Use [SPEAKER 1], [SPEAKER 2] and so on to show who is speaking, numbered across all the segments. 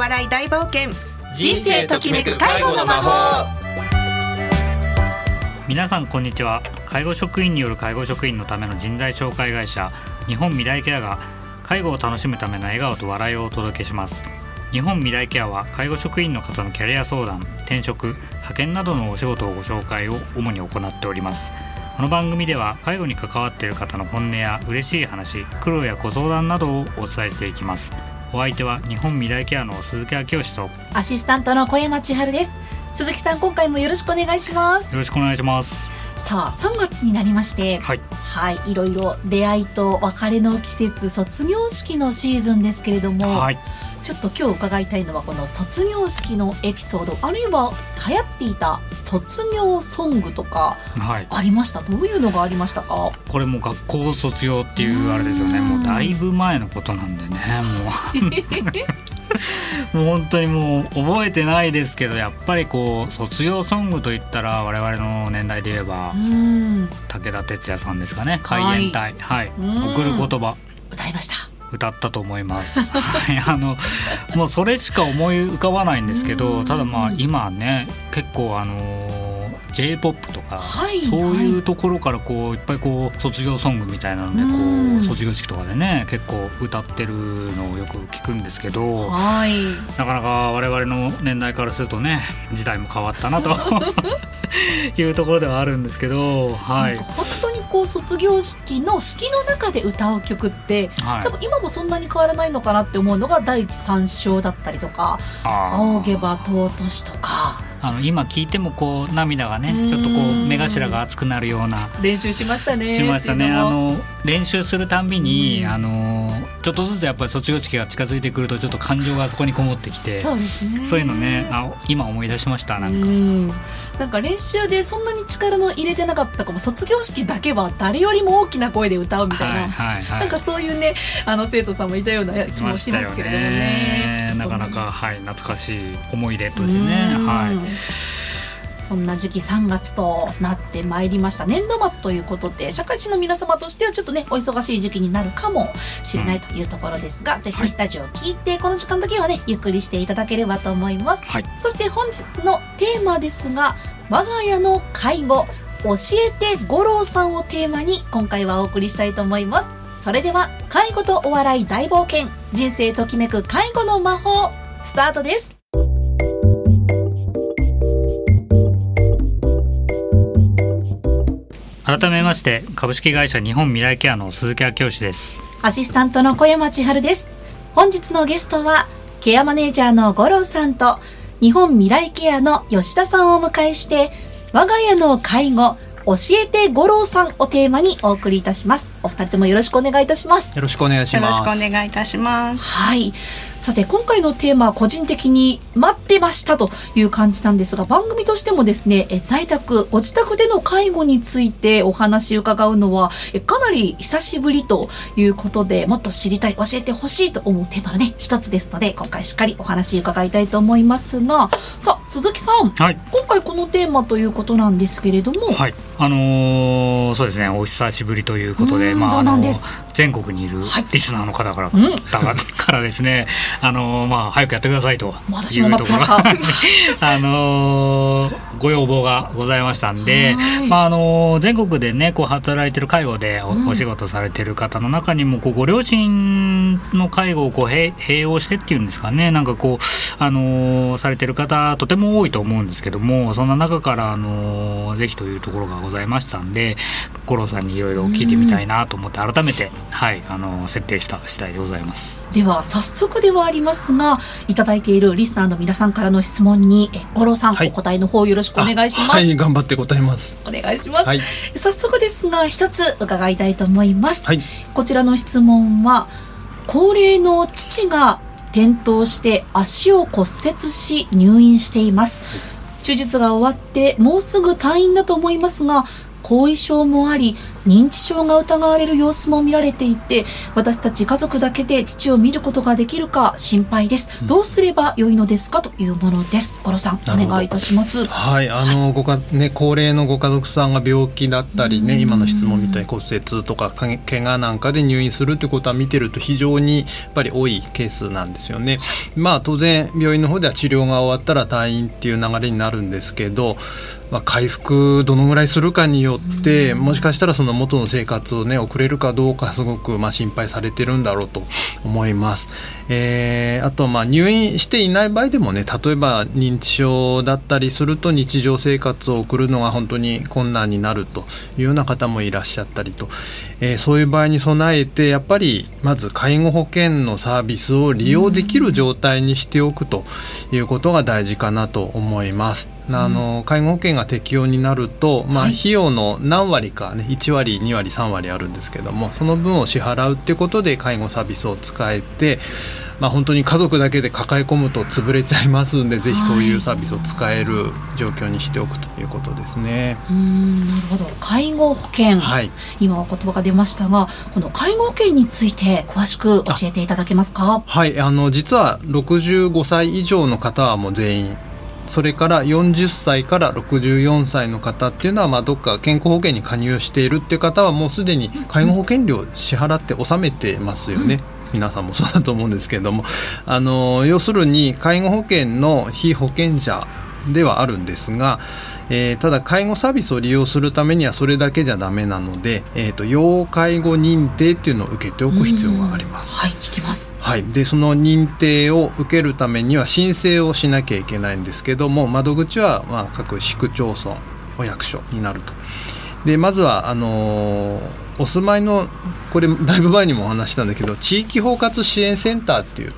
[SPEAKER 1] 笑い大冒険。人生ときめく介護の魔法。
[SPEAKER 2] 皆さんこんにちは。介護職員による介護職員のための人材紹介会社日本未来ケアが介護を楽しむための笑顔と笑いをお届けします。日本未来ケアは介護職員の方のキャリア相談転職派遣などのお仕事をご紹介を主に行っております。この番組では介護に関わっている方の本音や嬉しい話苦労やご相談などをお伝えしていきます。お相手は日本未来ケアの鈴木明義と。よ
[SPEAKER 3] アシスタントの小山千春です。鈴木さん今回もよろしくお願いします。
[SPEAKER 2] ろしくお願いします。
[SPEAKER 3] さあ3月になりまして
[SPEAKER 2] はい。
[SPEAKER 3] はいいろいろ出会いと別れの季節卒業式のシーズンですけれども、
[SPEAKER 2] はい
[SPEAKER 3] ちょっと今日伺いたいのはこの卒業式のエピソードあるいは流行っていた卒業ソングとか
[SPEAKER 2] はい。
[SPEAKER 3] ありました？どういうのがありましたか？
[SPEAKER 2] これもう学校卒業っていうあれですよね。
[SPEAKER 3] うん。
[SPEAKER 2] もうだいぶ前のことなんでねもう。もう本当にもう覚えてないですけどやっぱりこう卒業ソングといったら我々の年代で言えば
[SPEAKER 3] うん。
[SPEAKER 2] 武田鉄矢さんですかね。海援隊。はい、
[SPEAKER 3] うん。
[SPEAKER 2] 送る言葉。
[SPEAKER 3] 歌いました
[SPEAKER 2] 歌ったと思います。はい、あのもうそれしか思い浮かばないんですけど、ただまあ今ね結構あの J-POP とか、
[SPEAKER 3] はい
[SPEAKER 2] そういうところからこういっぱいこう卒業ソングみたいなのでこ
[SPEAKER 3] う
[SPEAKER 2] 卒業式とかでね結構歌ってるのをよく聞くんですけど、
[SPEAKER 3] はい。
[SPEAKER 2] なかなか我々の年代からするとね時代も変わったなと いうところではあるんですけど、はい。
[SPEAKER 3] 本当にこう卒業式の式の中で歌う曲って
[SPEAKER 2] はい。
[SPEAKER 3] 多分今もそんなに変わらないのかなって思うのが第一三章だったりとか「
[SPEAKER 2] あー。
[SPEAKER 3] 仰げば尊し」とか。
[SPEAKER 2] あの今聞いてもこう涙がね
[SPEAKER 3] うん。
[SPEAKER 2] ちょっとこう目頭が熱くなるような。
[SPEAKER 3] 練習しましたね。
[SPEAKER 2] しましたね。あ
[SPEAKER 3] の
[SPEAKER 2] 練習するたんびに、
[SPEAKER 3] うん。
[SPEAKER 2] あのちょっとずつやっぱり卒業式が近づいてくるとちょっと感情がそこにこもってきて
[SPEAKER 3] そう
[SPEAKER 2] いうのねあ今思い出しましたなんか、
[SPEAKER 3] うん。なんか練習でそんなに力の入れてなかったかも卒業式だけは誰よりも大きな声で歌うみたいな、
[SPEAKER 2] はいはいはい。
[SPEAKER 3] なんかそういうねあの生徒さんもいたような気もしますけれどもね。
[SPEAKER 2] なかなかはい懐かしい思い出として
[SPEAKER 3] うん。
[SPEAKER 2] ねはい
[SPEAKER 3] そんな時期3月となってまいりました。年度末ということで社会人の皆様としてはちょっとねお忙しい時期になるかもしれないというところですが、ぜひね、
[SPEAKER 2] はい
[SPEAKER 3] ラジオを聞いてこの時間だけはねゆっくりしていただければと思います。
[SPEAKER 2] はい。
[SPEAKER 3] そして本日のテーマですが我が家の介護教えて五郎さんをテーマに今回はお送りしたいと思います。それでは介護とお笑い大冒険人生ときめく介護の魔法スタートです
[SPEAKER 2] 改めまして株式会社日本未来ケアの鈴木明義です。
[SPEAKER 3] アシスタントの小山千春です。本日のゲストはケアマネージャーの五郎さんと日本未来ケアの吉田さんをお迎えして我が家の介護教えて五郎さんをテーマにお送りいたします。お二人ともよろしくお願いいたします。
[SPEAKER 4] よろしくお願いし
[SPEAKER 1] よろ
[SPEAKER 4] ます。
[SPEAKER 1] しくお願いいたします。
[SPEAKER 3] はい。さて、今回のテーマは個人的に待ってましたという感じなんですが、番組としてもですね、え在宅、ご自宅での介護についてお話を伺うのは、えかなり久しぶりということで、もっと知りたい、教えてほしいと思うテーマのね、一つですので、今回しっかりお話伺いたいと思いますが、さあ、鈴木さん、
[SPEAKER 2] はい。
[SPEAKER 3] 今回このテーマということなんですけれども、
[SPEAKER 2] はいあのーそうですねお久しぶりということで
[SPEAKER 3] うん
[SPEAKER 2] まああの全国にいる
[SPEAKER 3] はい。
[SPEAKER 2] リスナーの方から,、
[SPEAKER 3] うん
[SPEAKER 2] だからですね あのーまあ早くやってくださいというところ あのーご要望がございましたんで
[SPEAKER 3] はい、
[SPEAKER 2] まああのー全国でねこう働いてる介護でお,、仕事されてる方の中にもこうご両親の介護をこう併併用してっていうんですかねなんかこうあのーされてる方とても多いと思うんですけどもそんな中からあのーぜひというところがございましたんで五郎さんにいろいろ聞いてみたいなと思って改めて、はいあのー設定した次第でございます。
[SPEAKER 3] では早速ではありますがいただいているリスナーの皆さんからの質問にえ五郎さん、
[SPEAKER 4] はい。
[SPEAKER 3] お答えの方よろしくお願いします、
[SPEAKER 4] あはい、頑張って答えます。
[SPEAKER 3] お願いします、
[SPEAKER 4] はい、
[SPEAKER 3] 早速ですが一つ伺いたいと思います、
[SPEAKER 4] はい、
[SPEAKER 3] こちらの質問は高齢の父が転倒して足を骨折し入院しています手術が終わってもうすぐ退院だと思いますが後遺症もあり認知症が疑われる様子も見られていて私たち家族だけで父を見ることができるか心配です、うん、どうすればよいのですかというものです。五郎さんお願いいたします。
[SPEAKER 4] はいあの、はい、ごかね高齢のご家族さんが病気だったりね今の質問みたいに骨折とか怪我なんかで入院するってことは見てると非常にやっぱり多いケースなんですよね。まあ当然病院の方では治療が終わったら退院っていう流れになるんですけどまあ、回復どのぐらいするかによってもしかしたらその元の生活をね送れるかどうかすごくまあ心配されてるんだろうと思います。えー、あとまあ入院していない場合でもね例えば認知症だったりすると日常生活を送るのが本当に困難になるというような方もいらっしゃったりと、えー、そういう場合に備えてやっぱりまず介護保険のサービスを利用できる状態にしておくということが大事かなと思います。あの介護保険が適用になると、まあ、費用の何割か、ね、1割2割3割あるんですけどもその分を支払うっていうことで介護サービスを使えて、まあ、本当に家族だけで抱え込むと潰れちゃいますんでぜひそういうサービスを使える状況にしておくということですね。
[SPEAKER 3] うんなるほど。介護保険、はい、今は言葉が出ましたがこの介護保険について詳しく教えていただけますか？
[SPEAKER 4] はい。あの実は65歳以上の方はもう全員それから40歳から64歳の方っていうのは、まあ、どっか健康保険に加入しているっていう方はもうすでに介護保険料支払って納めてますよね。皆さんもそうだと思うんですけれどもあの要するに介護保険の被保険者ではあるんですがえー、ただ介護サービスを利用するためにはそれだけじゃダメなので、えーと、要介護認定っていうのを受けておく必要があります。
[SPEAKER 3] はい聞きます
[SPEAKER 4] はい、でその認定を受けるためには申請をしなきゃいけないんですけども窓口はまあ各市区町村お役所になると。でまずはあのー、お住まいのこれだいぶ前にもお話したんだけど地域包括支援センターっていう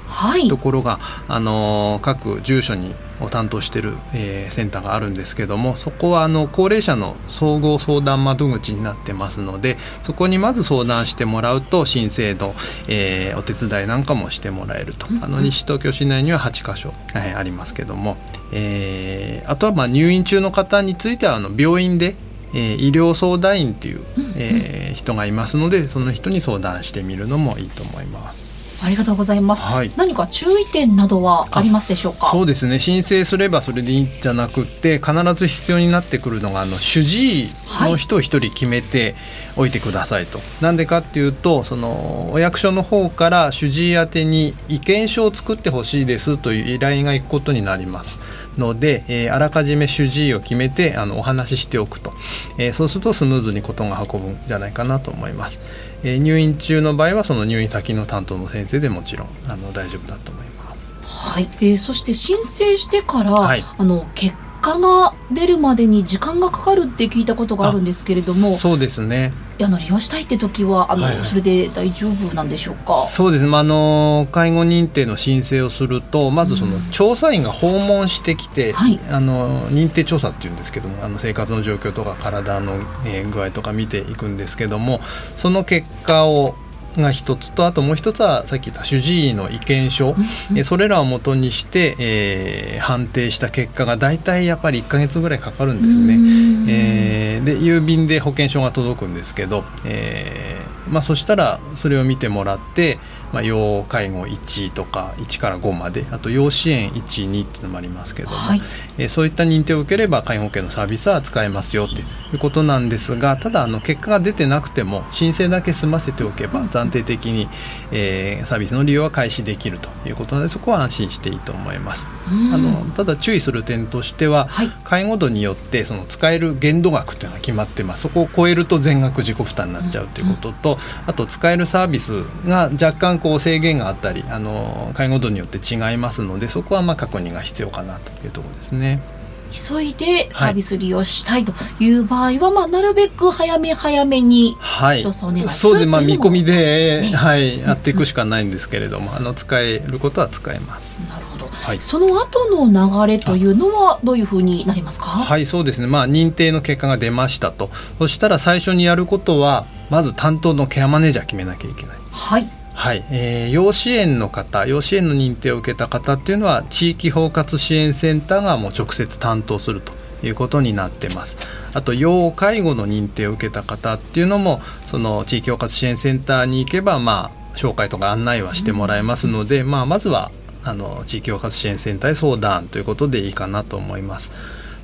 [SPEAKER 4] ところが、はい、あのー、各住所にを担当している、えー、センターがあるんですけどもそこはあの高齢者の総合相談窓口になってますのでそこにまず相談してもらうと申請の、えー、お手伝いなんかもしてもらえると、あの西東京市内には8か所、えー、ありますけども、えー、あとはまあ入院中の方についてはあの病院でえー、医療相談員っていう、えー、人がいますのでその人に相談してみるのもいいと思います。
[SPEAKER 3] ありがとうございます、はい、何か注意点などはありますでしょうか？
[SPEAKER 4] そうですね。申請すればそれでいいんじゃなくて必ず必要になってくるのがあの主治医の人を一人決めておいてくださいと、はい、なんでかっていうとそのお役所の方から主治医宛てに意見書を作ってほしいですという依頼がいくことになりますので、えー、あらかじめ主治医を決めてあのお話ししておくと、えー、そうするとスムーズに事が運ぶんじゃないかなと思います。えー、入院中の場合はその入院先の担当の先生でもちろんあの大丈夫だと思います。
[SPEAKER 3] はい、えー、そして申請してから、はい、あの結果が出るまでに時間がかかるって聞いたことがあるんですけれども
[SPEAKER 4] そうですね。
[SPEAKER 3] あの利用したいって時はあの、はいはい、それで大丈夫なんでしょうか？
[SPEAKER 4] そうです。ね、まあ、あの介護認定の申請をするとまずその調査員が訪問してきて、うんはい、あの認定調査っていうんですけどもあの生活の状況とか体の、えー、具合とか見ていくんですけどもその結果をが一つとあともう一つはさっき言った主治医の意見書、えそれらをもとにして、えー、判定した結果が大体やっぱり1か月ぐらいかかるんですね。えー、で郵便で保険証が届くんですけど、えーまあ、そしたらそれを見てもらってまあ、要介護1とか1から5まであと要支援12っていうのもありますけども、はい、えー、そういった認定を受ければ介護保険のサービスは使えますよということなんですがただあの結果が出てなくても申請だけ済ませておけば暫定的に、えー、サービスの利用は開始できるということなのでそこは安心していいと思います。あのただ注意する点としては、はい、介護度によってその使える限度額というのが決まってます。そこを超えると全額自己負担になっちゃうということと、あと使えるサービスが若干こう制限があったりあの介護度によって違いますのでそこはまあ確認が必要かなというところですね。
[SPEAKER 3] 急いでサービス利用したいという場合は、はい、まあ、なるべく早め早めに調査をお願いする、はい、そうで、まあ、
[SPEAKER 4] 見込みで、ね、はい、やっていくしかないんですけれども、あの使えることは使えます。
[SPEAKER 3] なるほど、はい、その後の流れというのはどういうふうになりますか？
[SPEAKER 4] はいそうですね、まあ、認定の結果が出ましたと。そしたら最初にやることはまず担当のケアマネージャー決めなきゃいけない。
[SPEAKER 3] はい
[SPEAKER 4] はい、えー、養子縁の方養子縁の認定を受けた方っていうのは地域包括支援センターがもう直接担当するということになってます。あと要介護の認定を受けた方っていうのもその地域包括支援センターに行けばまあ紹介とか案内はしてもらえますので、まあ、まずはあの地域包括支援センターへ相談ということでいいかなと思います。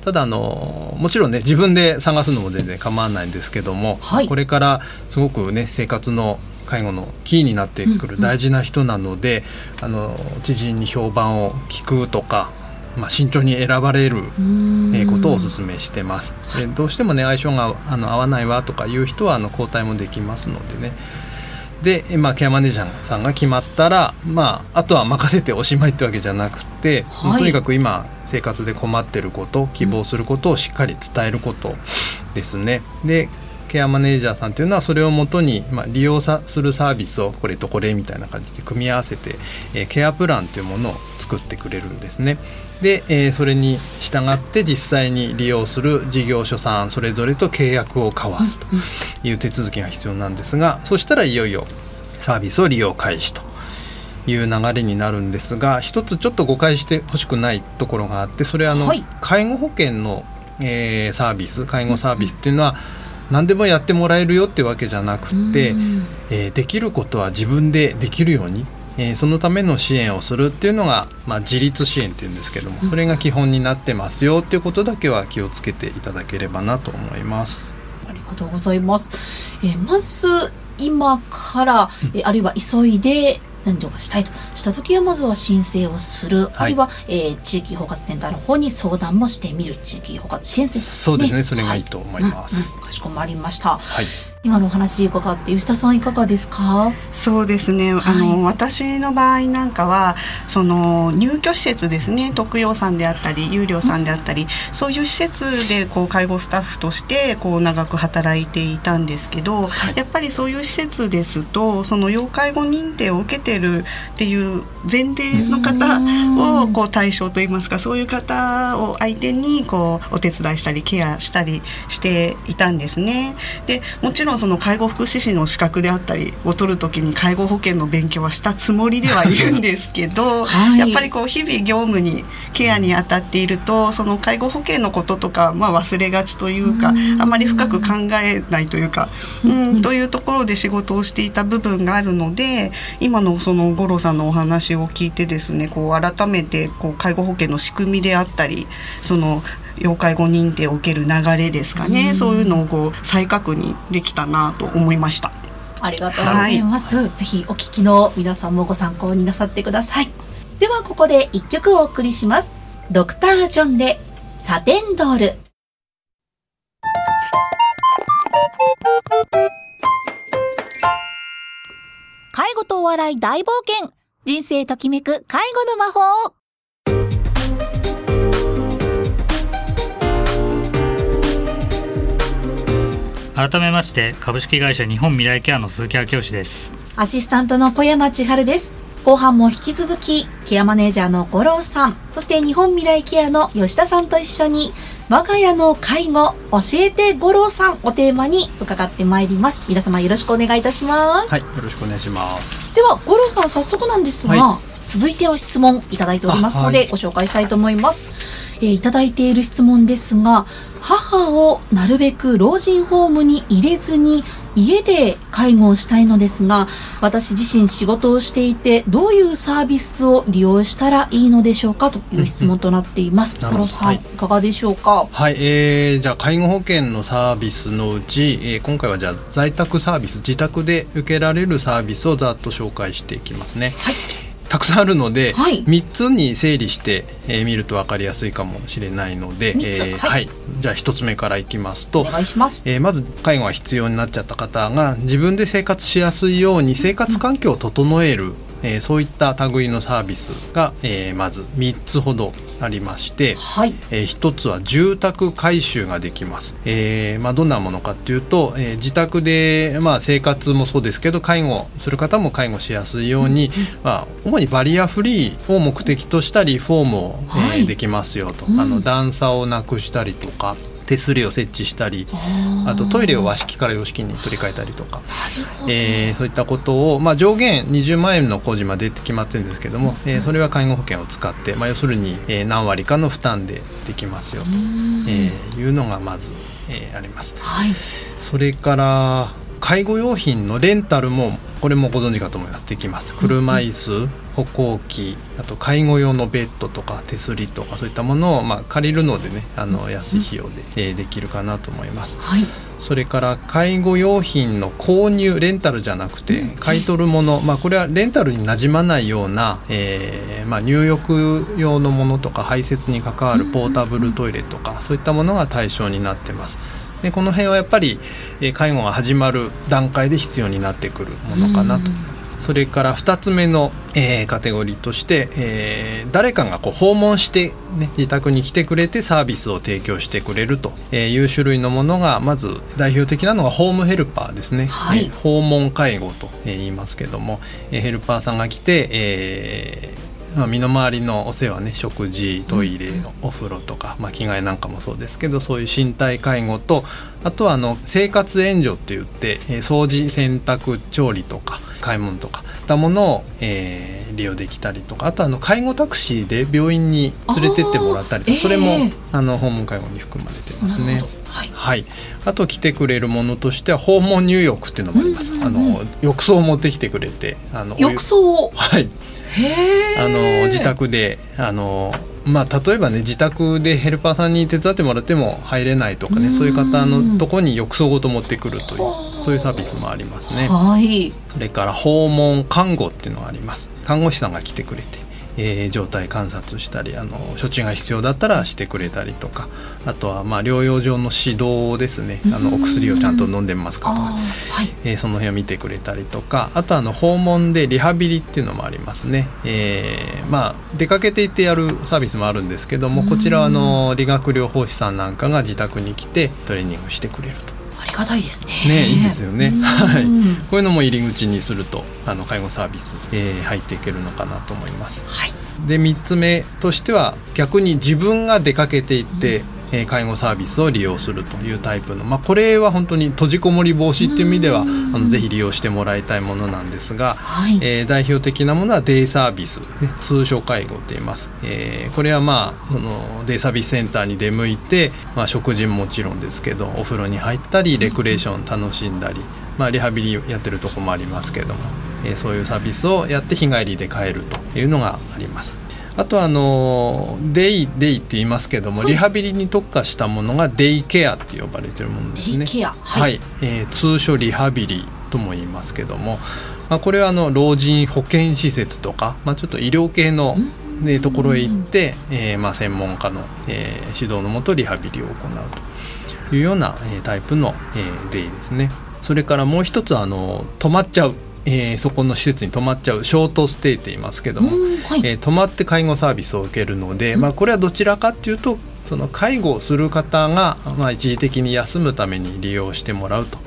[SPEAKER 4] ただあのもちろんね自分で探すのも全然構わないんですけども、はい、これからすごくね生活の介護のキーになってくる大事な人なので、あの知人に評判を聞くとかまあ、慎重に選ばれることをお勧めしてます。でどうしてもね相性があの合わないわとかいう人はあの交代もできますのでね。で、まあ、ケアマネージャーさんが決まったら、まあ、あとは任せておしまいってわけじゃなくて、はい、とにかく今生活で困ってること希望することをしっかり伝えることですね。でケアマネージャーさんというのはそれをもとに、まあ、利用さするサービスをこれとこれみたいな感じで組み合わせて、えー、ケアプランというものを作ってくれるんですね。で、えー、それに従って実際に利用する事業所さんそれぞれと契約を交わすという手続きが必要なんですがそしたらいよいよサービスを利用開始という流れになるんですが一つちょっと誤解してほしくないところがあってそれはあの、はい、介護保険の、えー、サービス介護サービスっていうのは、何でもやってもらえるよってわけじゃなくて、えー、できることは自分でできるようにえー、そのための支援をするっていうのが、まあ、自立支援っていうんですけどもそれが基本になってますよっていうことだけは気をつけていただければなと思います。
[SPEAKER 3] ありがとうございます。えー、まず今から、えー、あるいは急いで何とかしたいと。した時はまずは申請をする、はい、あるいは、えー、地域包括センターの方に相談もしてみる。地域包括支援センター、ね、
[SPEAKER 4] そうですね。それがいいと思います、はい。
[SPEAKER 3] うんうん、かしこまりました、はい今のお話伺って吉田さんいかがですか？
[SPEAKER 5] そうですね、はい、あの私の場合なんかはその入居施設ですね。特養さんであったり有料さんであったり、うん、そういう施設でこう介護スタッフとしてこう長く働いていたんですけど、はい、やっぱりそういう施設ですとその要介護認定を受けてるっていう前提の方をこう対象といいますかそういう方を相手にこうお手伝いしたりケアしたりしていたんですね。でもちろんろんその介護福祉士の資格であったりを取る時に介護保険の勉強はしたつもりではいるんですけど、はい、やっぱりこう日々業務にケアに当たっているとその介護保険のこととか、まあ、忘れがちというかあまり深く考えないというか、うん、というところで仕事をしていた部分があるので今のその五郎さんのお話を聞いてですねこう改めてこう介護保険の仕組みであったりその要介護認定を受ける流れですかね、そういうのをこう再確認できたなと思いました。
[SPEAKER 3] ありがとうございます、はい、ぜひお聞きの皆さんもご参考になさってください。ではここで一曲お送りします。ドクタージョンでサテンドール。介護とお笑い大冒険。人生ときめく介護の魔法
[SPEAKER 2] 改めまして株式会社日本未来ケアの鈴木明義です。
[SPEAKER 3] アシスタントの小山千春です。後半も引き続きケアマネージャーの五郎さん。そして日本未来ケアの吉田さんと一緒に我が家の介護教えて五郎さんをテーマに伺ってまいります。皆様よろしくお願いいたします。
[SPEAKER 4] はいよろしくお願いします。
[SPEAKER 3] では五郎さん早速なんですが、はい、続いての質問いただいておりますので、ご紹介したいと思います、えー、いただいている質問ですが母をなるべく老人ホームに入れずに家で介護をしたいのですが私自身仕事をしていてどういうサービスを利用したらいいのでしょうかという質問となっています。コロさん、はい、いかがでしょうか？
[SPEAKER 4] はい、えー、じゃあ介護保険のサービスのうち、えー、今回はじゃあ在宅サービス自宅で受けられるサービスをざっと紹介していきますね。はいたくさんあるので、はい、3つに整理して、えー、見ると分かりやすいかもしれないので、えー、はい、じゃあ1つ目からいきますとえー、まず介護が必要になっちゃった方が自分で生活しやすいように生活環境を整える、えー、そういった類のサービスが、えー、まず3つほどありまして、はい、えー、1つは住宅改修ができます、えーまあ、どんなものかっていうと、えー、自宅で、まあ、生活もそうですけど介護する方も介護しやすいように、うんまあ、主にバリアフリーを目的としたリフォームを、はい、えー、できますよと、うん、あの段差をなくしたりとか手すりを設置したりあとトイレを和式から洋式に取り替えたりとか、えー、そういったことを、まあ、上限20万円の工事までって決まってるんですけども、えー、それは介護保険を使って、まあ、要するに、えー、何割かの負担でできますよと、えー、いうのがまず、えー、あります。
[SPEAKER 3] はい、
[SPEAKER 4] それから介護用品のレンタルもこれもご存知かと思います。できます。車椅子歩行器あと介護用のベッドとか手すりとかそういったものをまあ借りるのでねあの安い費用で、えできるかなと思います、
[SPEAKER 3] はい、
[SPEAKER 4] それから介護用品の購入レンタルじゃなくて買い取るもの、まあ、これはレンタルになじまないような、えーまあ、入浴用のものとか排泄に関わるポータブルトイレとかそういったものが対象になってます。でこの辺はやっぱり介護が始まる段階で必要になってくるものかなと。それから2つ目の、えー、カテゴリーとして、えー、誰かがこう訪問して、ね、自宅に来てくれてサービスを提供してくれるという種類のものがまず代表的なのがホームヘルパーですね、
[SPEAKER 3] はい、
[SPEAKER 4] 訪問介護と言いますけども、えー、ヘルパーさんが来て、えーまあ、身の回りのお世話ね食事トイレ、お風呂とか、まあ、着替えなんかもそうですけどそういう身体介護とあとはあの生活援助って言って、えー、掃除洗濯調理とか買い物とかいったものを、えー、利用できたりとかあとあの介護タクシーで病院に連れてってもらったりとか、それも、あの訪問介護に含まれてますね。
[SPEAKER 3] はい、
[SPEAKER 4] はい、あと来てくれるものとしては訪問入浴っていうのもあります。あの浴槽を持ってきてくれて、あの
[SPEAKER 3] 浴槽
[SPEAKER 4] はい。あの自宅であのまあ、例えばね自宅でヘルパーさんに手伝ってもらっても入れないとかねそういう方のとこに浴槽ごと持ってくるというそういうサービスもありますね。
[SPEAKER 3] はい、
[SPEAKER 4] それから訪問看護っていうのがあります。看護師さんが来てくれてえー、状態観察したりあの処置が必要だったらしてくれたりとかあとはまあ療養上の指導ですね。あのお薬をちゃんと飲んでますかとか、はい。えー、その辺を見てくれたりとかあとあの訪問でリハビリっていうのもありますね、えー、まあ出かけていってやるサービスもあるんですけどもこちらはあの理学療法士さんなんかが自宅に来てトレーニングしてくれると。
[SPEAKER 3] がたいですね。
[SPEAKER 4] ね、いいですよね。はい、こういうのも入り口にすると、あの介護サービス、えー、入っていけるのかなと思います。
[SPEAKER 3] はい。
[SPEAKER 4] で3つ目としては逆に自分が出かけていって、え介護サービスを利用するというタイプの、まあ、これは本当に閉じこもり防止っていう意味ではあのぜひ利用してもらいたいものなんですが、
[SPEAKER 3] はい、
[SPEAKER 4] えー、代表的なものはデイサービス、ね、通所介護と言います、えー、これはまあそのデイサービスセンターに出向いて、まあ、食事ももちろんですけどお風呂に入ったりレクレーション楽しんだり、まあ、リハビリやってるとこもありますけども、えー、そういうサービスをやって日帰りで帰るというのがあります。あとあのデイデイって言いますけども、はい、リハビリに特化したものがデイケアって呼ばれてるものですね。
[SPEAKER 3] はい、
[SPEAKER 4] はい、えー、通称リハビリとも言いますけども、まあ、これはあの老人保健施設とか、まあ、ちょっと医療系の、ね、ところへ行って、えーまあ、専門家の、えー、指導のもとリハビリを行うというような、えー、タイプの、えー、デイですね。それからもう一つあの止まっちゃうえー、そこの施設に泊まっちゃうショートステイって言いますけども、はい、えー、泊まって介護サービスを受けるので、まあ、これはどちらかっていうとその介護をする方が、まあ、一時的に休むために利用してもらうと、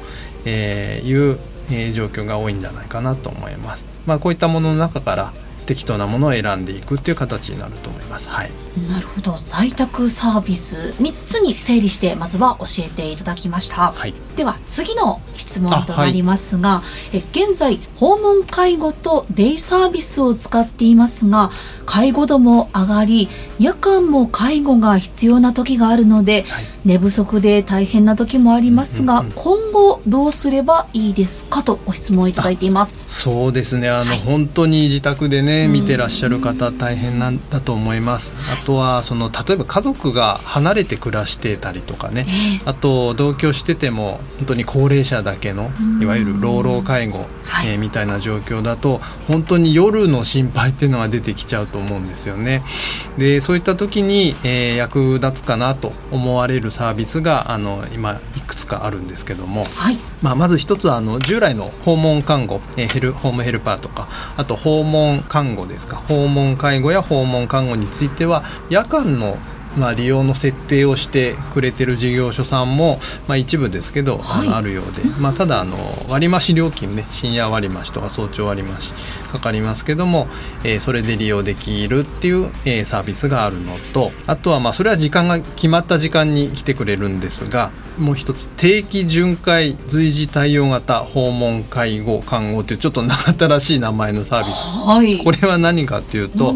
[SPEAKER 4] えー、いう、えー、状況が多いんじゃないかなと思います。まあ、こういったものの中から適当なものを選んでいくっていう形になると思います。はい。
[SPEAKER 3] なるほど。在宅サービス三つに整理してまずは教えていただきました。
[SPEAKER 4] はい。
[SPEAKER 3] では次の質問となりますが、はい、え現在訪問介護とデイサービスを使っていますが、介護度も上がり夜間も介護が必要な時があるので、はい、寝不足で大変な時もありますが、うんうんうん、今後どうすればいいですかとご質問いただいています。
[SPEAKER 4] そうですね。あの、はい、本当に自宅でね見てらっしゃる方大変なんだと思います。あとはその例えば家族が離れて暮らしてたりとかね、えー、あと同居してても本当に高齢者だけのいわゆる老老介護、はい、えー、みたいな状況だと本当に夜の心配っていうのが出てきちゃうと思うんですよね。でそういった時に、えー、役立つかなと思われるサービスがあの今いくつかあるんですけども、
[SPEAKER 3] はい、
[SPEAKER 4] まあ、まず一つはあの従来の訪問看護、えー、ヘルホームヘルパーとかあと訪問看護ですか。訪問介護や訪問看護については夜間のまあ、利用の設定をしてくれてる事業所さんも、まあ、一部ですけど、はい、あるようで、まあ、ただあの割増料金ね深夜割増とか早朝割増かかりますけども、えー、それで利用できるっていう、えー、サービスがあるのとあとはまあそれは時間が決まった時間に来てくれるんですがもう一つ定期巡回随時対応型訪問介護看護というちょっと長ったらしい名前のサービス、
[SPEAKER 3] はい、
[SPEAKER 4] これは何かっていうと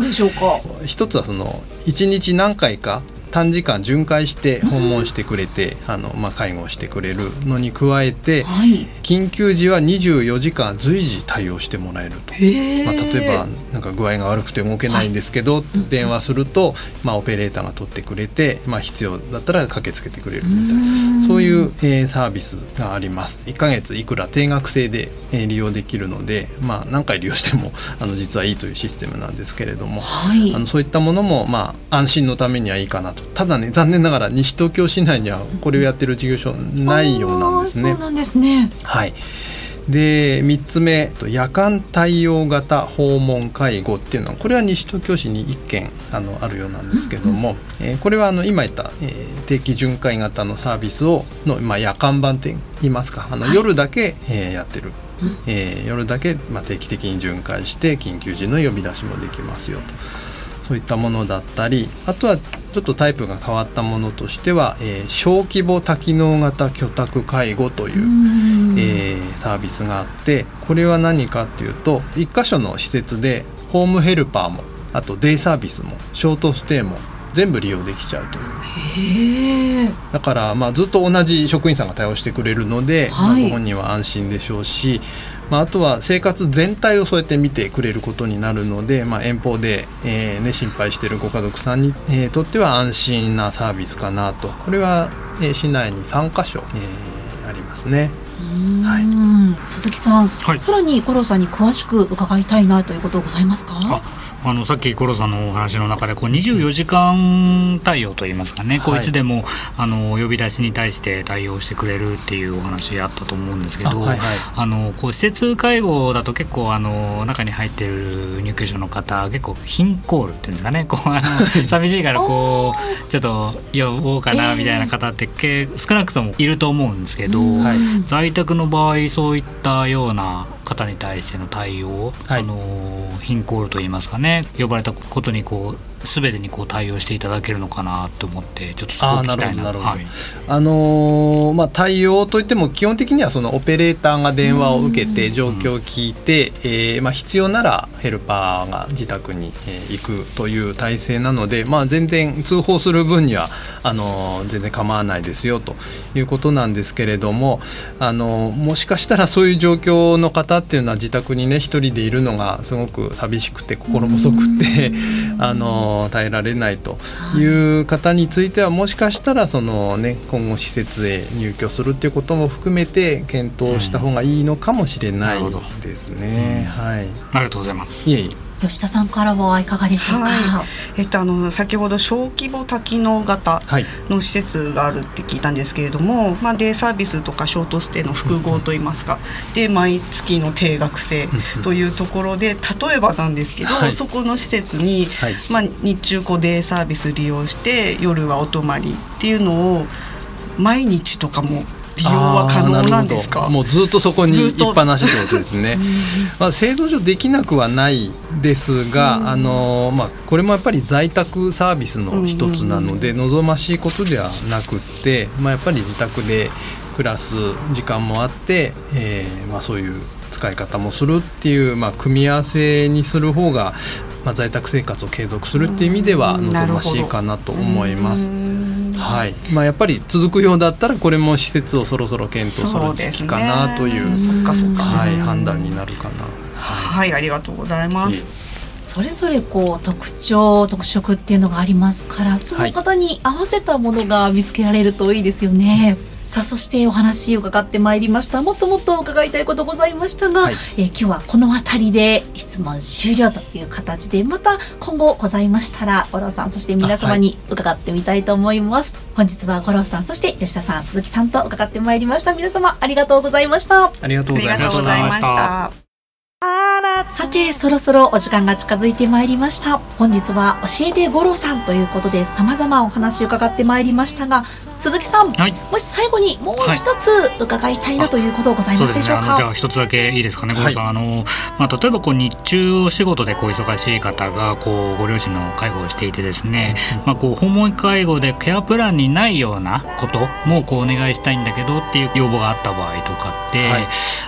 [SPEAKER 3] 一
[SPEAKER 4] つはその1日何回か短時間巡回して訪問してくれて、あのまあ、介護をしてくれるのに加えて、はい、緊急時は24時間随時対応してもらえると、まあ、例えばなんか具合が悪くて動けないんですけど、はい、電話すると、まあ、オペレーターが取ってくれて、まあ、必要だったら駆けつけてくれるみたいな。そういう、えー、サービスがあります。1か月いくら定額制で、えー、利用できるので、まあ、何回利用しても あの実はいいというシステムなんですけれども、はい、あのそういったものも、まあ、安心のためにはいいかなとただね残念ながら西東京市内にはこれをやってる事業所ないようなんですね。
[SPEAKER 3] そうなんですね。
[SPEAKER 4] はい。で3つ目夜間対応型訪問介護っていうのはこれは西東京市に1件あのあるようなんですけども、えー、これはあの今言った、えー、定期巡回型のサービスをの、まあ、夜間版って言いますか。あの、夜だけ、えー、やってる、えー、夜だけ、まあ、定期的に巡回して緊急時の呼び出しもできますよと。そういったものだったりあとはちょっとタイプが変わったものとしては、えー、小規模多機能型居宅介護という、えー、サービスがあってこれは何かっていうと1箇所の施設でホームヘルパーもあとデイサービスもショートステイも全部利用できちゃうという。だからまあずっと同じ職員さんが対応してくれるので、はい、まあ、ご本人は安心でしょうしまあ、あとは生活全体をそうやって見てくれることになるので、まあ、遠方で、えーね、心配しているご家族さんに、えー、とっては安心なサービスかなとこれは、えー、市内に3か所、えー、ありますね。
[SPEAKER 3] はい、鈴木さん、はい、さらに五郎さんに詳しく伺いたいなということございますか？
[SPEAKER 2] あのさっき五郎さんのお話の中でこう24時間対応といいますかね、はい、こうい。つでもあの呼び出しに対して対応してくれるっていうお話あったと思うんですけどあ、はいはい、あのこう施設介護だと結構あの中に入ってる入居者の方結構貧コールっていうんですかね。こうあの寂しいからこうちょっと呼ぼうかなみたいな方って、えー、少なくともいると思うんですけど、はい、在宅の場合そういったような方に対しての対応、はい、その貧困といいますかね呼ばれたことにこう全てにこう対応していただけるのかなと思ってちょっとそこを聞きたいなと。
[SPEAKER 4] あのー、まあ、対応といっても基本的にはそのオペレーターが電話を受けて状況を聞いて、えー、まあ、必要ならヘルパーが自宅に、え行くという体制なので、まあ、全然通報する分にはあのー、全然構わないですよということなんですけれども、あのもしかしたらそういう状況の方っていうのは自宅にね一人でいるのがすごく寂しくて心細くて、あの耐えられないという方についてはもしかしたらその、ね、今後施設へ入居するっていうことも含めて検討した方がいいのかもしれないですね。
[SPEAKER 2] うん、はい、ありがとうございます。
[SPEAKER 3] いえいえ吉田さんからはいかがでしょうか、はい、
[SPEAKER 5] えっと、あの先ほど小規模多機能型の施設があるって聞いたんですけれども、はい、まあ、デイサービスとかショートステイの複合といいますか、で毎月の定額制というところで例えばなんですけど、はい、そこの施設に、まあ、日中こうデイサービス利用して夜はお泊まりっていうのを毎日とかも利用は可能なんですか？
[SPEAKER 4] もうずっとそこにいっぱなしってことですね、まあ、制度上できなくはないですが、あのまあ、これもやっぱり在宅サービスの一つなので、望ましいことではなくて、まあ、やっぱり自宅で暮らす時間もあって、えーまあ、そういう使い方もするっていう、まあ、組み合わせにする方が、まあ、在宅生活を継続するっていう意味では望ましいかなと思います。はいまあ、やっぱり続くようだったらこれも施設をそろそろ検討する時期かなという、はい、判断になるかな。
[SPEAKER 5] はい、はい、ありがとうございます。
[SPEAKER 3] それぞれこう特徴特色っていうのがありますからその方に合わせたものが見つけられるといいですよね。はいさあそしてお話を伺ってまいりました。もっともっと伺いたいことございましたが、はい、えー、今日はこの辺りで質問終了という形でまた今後ございましたら五郎さんそして皆様に伺ってみたいと思います、はい、本日は五郎さんそして吉田さん鈴木さんと伺ってまいりました。皆様ありがとうございました。
[SPEAKER 4] ありがとうございました
[SPEAKER 3] さてそろそろお時間が近づいてまいりました。本日は教えて五郎さんということで様々お話伺ってまいりましたが鈴木さん、はい、もし最後にもう一つ伺いたいなということございますでしょうか、は
[SPEAKER 2] い、じゃあ一つだけいいですかね五郎さん、はい、あのまあ例えばこう日中お仕事でこう忙しい方がこうご両親の介護をしていてですね、まあこう訪問介護でケアプランにないようなこともこうお願いしたいんだけどっていう要望があった場合とかって、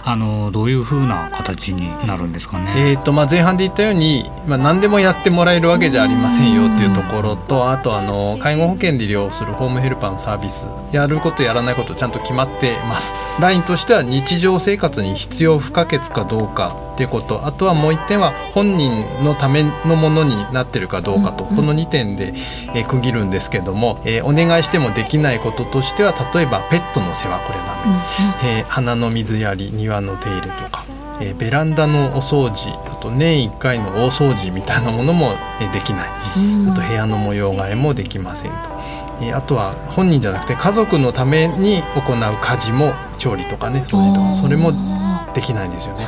[SPEAKER 2] あのどういうふうな形になるんですかね？
[SPEAKER 4] えーとまあ、前半で言ったように、まあ、何でもやってもらえるわけじゃありませんよっていうところとあとあの介護保険で利用するホームヘルパーのサービスやることやらないことちゃんと決まってます。ラインとしては日常生活に必要不可欠かどうかっていうことあとはもう一点は本人のためのものになってるかどうかと、この2点で、えー、区切るんですけども、えー、お願いしてもできないこととしては例えばペットの世話これダメ、えー、花の水やり庭の手入れとか、えー、ベランダのお掃除あと年1回の大掃除みたいなものも、えー、できない、あと部屋の模様替えもできませんと。えー、あとは本人じゃなくて家族のために行う家事も調理とかねそれとそれもできないんですよね。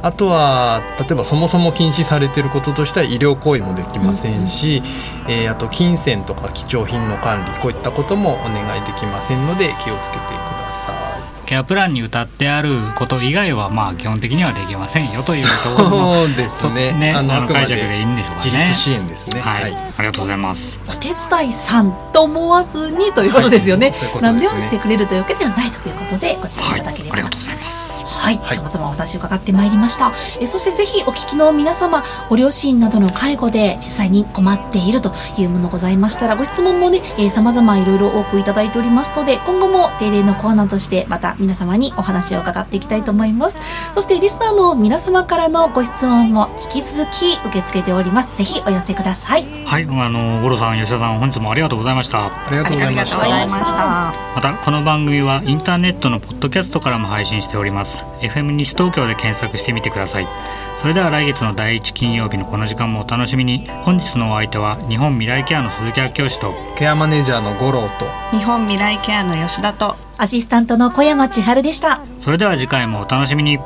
[SPEAKER 4] あとは例えばそもそも禁止されていることとしては医療行為もできませんし、うん、えー、あと金銭とか貴重品の管理こういったこともお願いできませんので気をつけてください。
[SPEAKER 2] ケアプランに歌ってあること以外はまあ基本的にはできませんよというところ
[SPEAKER 4] そうですね。ね
[SPEAKER 2] あの解釈でいいんでしょうかね。
[SPEAKER 4] 自立支援ですね、
[SPEAKER 2] はい、はい、ありがとうございます
[SPEAKER 3] お手伝いさんと思わずにということですよね、はい、うう何でもしてくれるというわけではないということでご注意いただければ、は。い、ありがとうございますはい、さまざまお話伺ってまいりました。えそしてぜひお聞きの皆様、ご両親などの介護で実際に困っているというものございましたら、ご質問もね、えー、様々いろいろ多くいただいておりますので、今後も定例のコーナーとしてまた皆様にお話を伺っていきたいと思います。そしてリスナーの皆様からのご質問も引き続き受け付けております。ぜひお寄せください。
[SPEAKER 2] はい、あの五郎さん、吉田さん、本日もありがとうございました。あ
[SPEAKER 4] りがとうございました。
[SPEAKER 2] またこの番組はインターネットのポッドキャストからも配信しております。FM 西東京で検索してみてください。それでは来月の第一金曜日のこの時間もお楽しみに。本日のお相手は日本未来ケアの鈴木明教師と。
[SPEAKER 4] ケアマネージャーの五郎と。
[SPEAKER 5] 日本未来ケアの吉田と。
[SPEAKER 3] アシスタントの小山千春でした。
[SPEAKER 2] それでは次回もお楽しみに。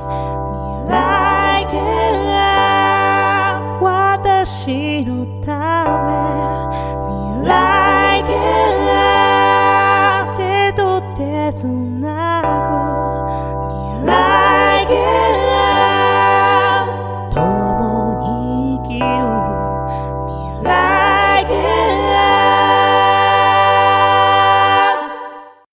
[SPEAKER 2] 私のため。未来